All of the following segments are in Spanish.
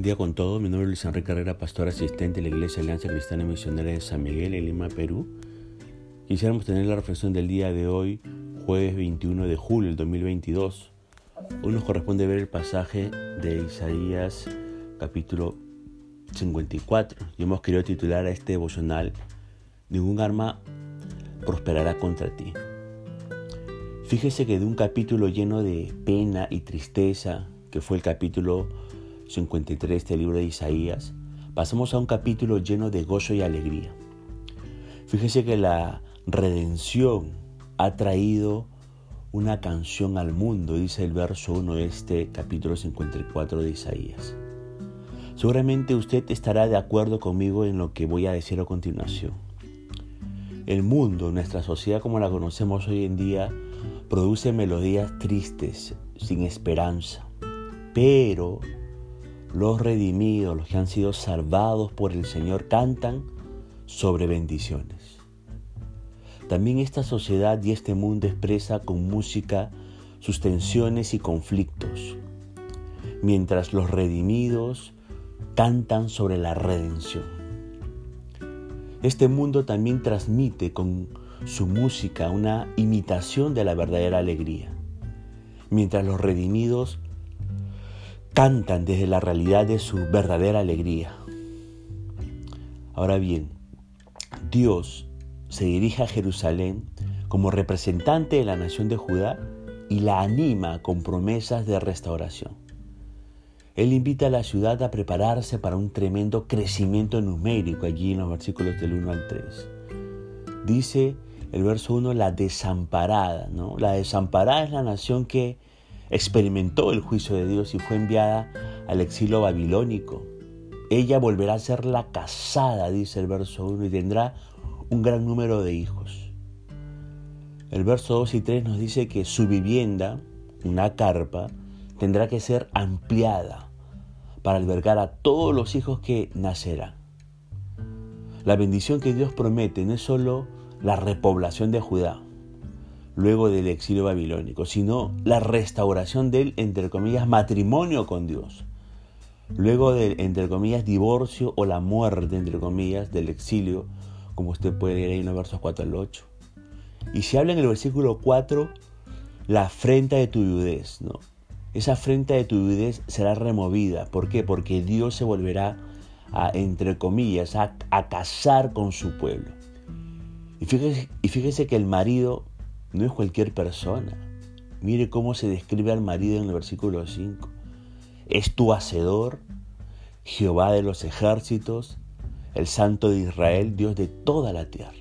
Buen día con todos. Mi nombre es Luis Enrique Carrera, pastor asistente de la Iglesia Alianza Cristiana Misionera de San Miguel en Lima, Perú. Quisiéramos tener la reflexión del día de hoy, jueves 21 de julio del 2022. Hoy nos corresponde ver el pasaje de Isaías capítulo 54 y hemos querido titular a este devocional Ningún arma prosperará contra ti. Fíjese que de un capítulo lleno de pena y tristeza, que fue el capítulo 53 del libro de Isaías, pasamos a un capítulo lleno de gozo y alegría. Fíjese que la redención ha traído una canción al mundo, dice el verso 1 de este capítulo 54 de Isaías. Seguramente usted estará de acuerdo conmigo en lo que voy a decir a continuación. El mundo, nuestra sociedad como la conocemos hoy en día, produce melodías tristes, sin esperanza. Pero los redimidos, los que han sido salvados por el Señor, cantan sobre bendiciones. También esta sociedad y este mundo expresa con música sus tensiones y conflictos, mientras los redimidos cantan sobre la redención. Este mundo también transmite con su música una imitación de la verdadera alegría, mientras los redimidos cantan desde la realidad de su verdadera alegría. Ahora bien, Dios se dirige a Jerusalén como representante de la nación de Judá y la anima con promesas de restauración. Él invita a la ciudad a prepararse para un tremendo crecimiento numérico allí en los versículos del 1 al 3. Dice el verso 1 la desamparada, ¿no? La desamparada es la nación que experimentó el juicio de Dios y fue enviada al exilio babilónico. Ella volverá a ser la casada, dice el verso 1, y tendrá un gran número de hijos. El verso 2 y 3 nos dice que su vivienda, una carpa, tendrá que ser ampliada para albergar a todos los hijos que nacerán. La bendición que Dios promete no es solo la repoblación de Judá, luego del exilio babilónico, sino la restauración del, entre comillas, matrimonio con Dios. Luego del, entre comillas, divorcio o la muerte, entre comillas, del exilio, como usted puede leer ahí en los versos 4 al 8. Y se habla en el versículo 4, la afrenta de tu viudez, ¿no? Esa afrenta de tu viudez será removida. ¿Por qué? Porque Dios se volverá a, entre comillas, a, a casar con su pueblo. Y fíjese, y fíjese que el marido no es cualquier persona. Mire cómo se describe al marido en el versículo 5. Es tu hacedor, Jehová de los ejércitos, el Santo de Israel, Dios de toda la tierra.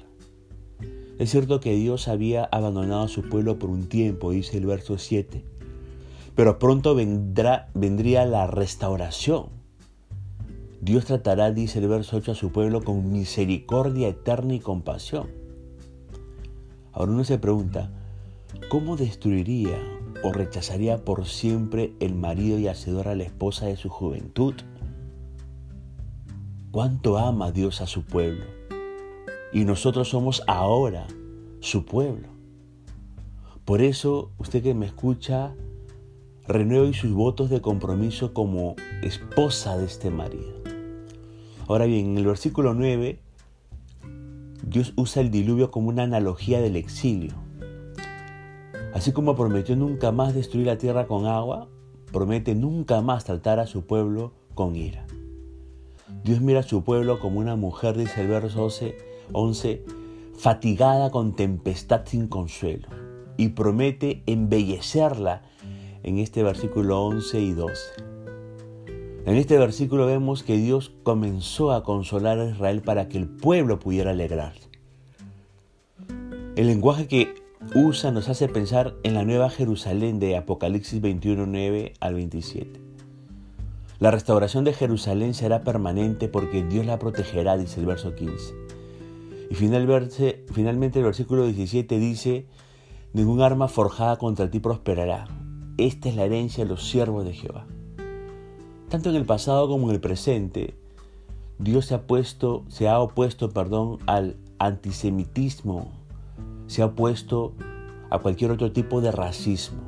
Es cierto que Dios había abandonado a su pueblo por un tiempo, dice el verso 7, pero pronto vendrá, vendría la restauración. Dios tratará, dice el verso 8, a su pueblo con misericordia eterna y compasión. Ahora uno se pregunta, ¿cómo destruiría o rechazaría por siempre el marido y hacedor a la esposa de su juventud? ¿Cuánto ama Dios a su pueblo? Y nosotros somos ahora su pueblo. Por eso, usted que me escucha, renueve sus votos de compromiso como esposa de este marido. Ahora bien, en el versículo 9 Dios usa el diluvio como una analogía del exilio. Así como prometió nunca más destruir la tierra con agua, promete nunca más tratar a su pueblo con ira. Dios mira a su pueblo como una mujer, dice el verso 11, fatigada con tempestad sin consuelo, y promete embellecerla en este versículo 11 y 12. En este versículo vemos que Dios comenzó a consolar a Israel para que el pueblo pudiera alegrarse. El lenguaje que usa nos hace pensar en la nueva Jerusalén de Apocalipsis 21, 9 al 27. La restauración de Jerusalén será permanente porque Dios la protegerá, dice el verso 15. Y finalmente el versículo 17 dice, ningún arma forjada contra ti prosperará. Esta es la herencia de los siervos de Jehová. Tanto en el pasado como en el presente, Dios se ha, puesto, se ha opuesto perdón, al antisemitismo, se ha opuesto a cualquier otro tipo de racismo.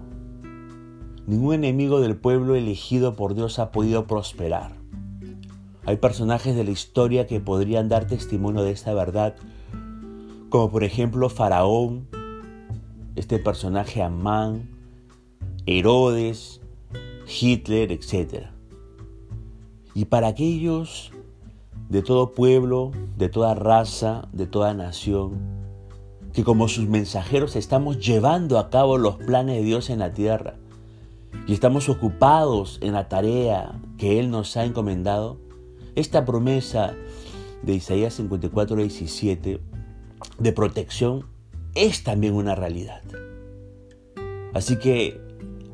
Ningún enemigo del pueblo elegido por Dios ha podido prosperar. Hay personajes de la historia que podrían dar testimonio de esta verdad, como por ejemplo Faraón, este personaje Amán, Herodes, Hitler, etc. Y para aquellos de todo pueblo, de toda raza, de toda nación, que como sus mensajeros estamos llevando a cabo los planes de Dios en la tierra y estamos ocupados en la tarea que Él nos ha encomendado, esta promesa de Isaías 54, 17 de protección es también una realidad. Así que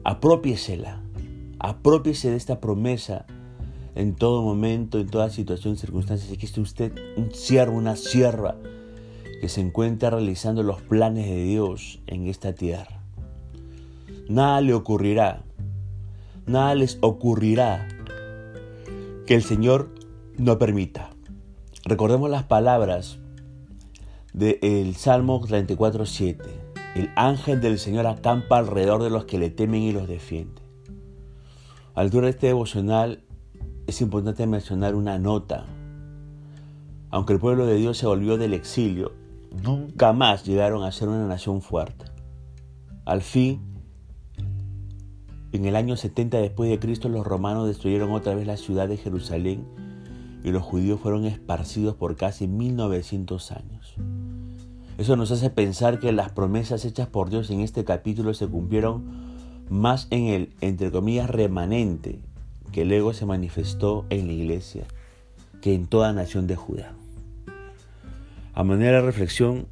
apropiesela, apropiese de esta promesa en todo momento, en toda situación circunstancia. Que usted un siervo, una sierva que se encuentra realizando los planes de Dios en esta tierra. Nada le ocurrirá, nada les ocurrirá que el Señor no permita. Recordemos las palabras del Salmo 34.7. El ángel del Señor acampa alrededor de los que le temen y los defiende. Al de este devocional es importante mencionar una nota. Aunque el pueblo de Dios se volvió del exilio, nunca más llegaron a ser una nación fuerte. Al fin, en el año 70 después de Cristo, los romanos destruyeron otra vez la ciudad de Jerusalén y los judíos fueron esparcidos por casi 1900 años. Eso nos hace pensar que las promesas hechas por Dios en este capítulo se cumplieron más en el, entre comillas, remanente que luego se manifestó en la iglesia que en toda nación de Judá. A manera de reflexión,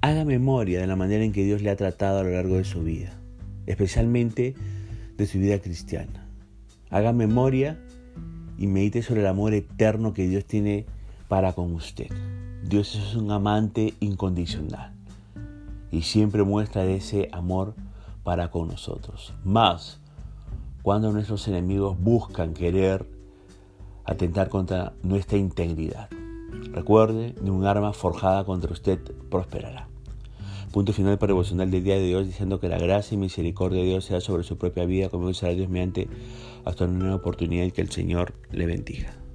haga memoria de la manera en que Dios le ha tratado a lo largo de su vida, especialmente de su vida cristiana. Haga memoria y medite sobre el amor eterno que Dios tiene para con usted. Dios es un amante incondicional y siempre muestra ese amor para con nosotros. Más cuando nuestros enemigos buscan querer atentar contra nuestra integridad. Recuerde, ni un arma forjada contra usted prosperará. Punto final para devocional del día de hoy diciendo que la gracia y misericordia de Dios sea sobre su propia vida, como será Dios mediante hasta una nueva oportunidad y que el Señor le bendiga.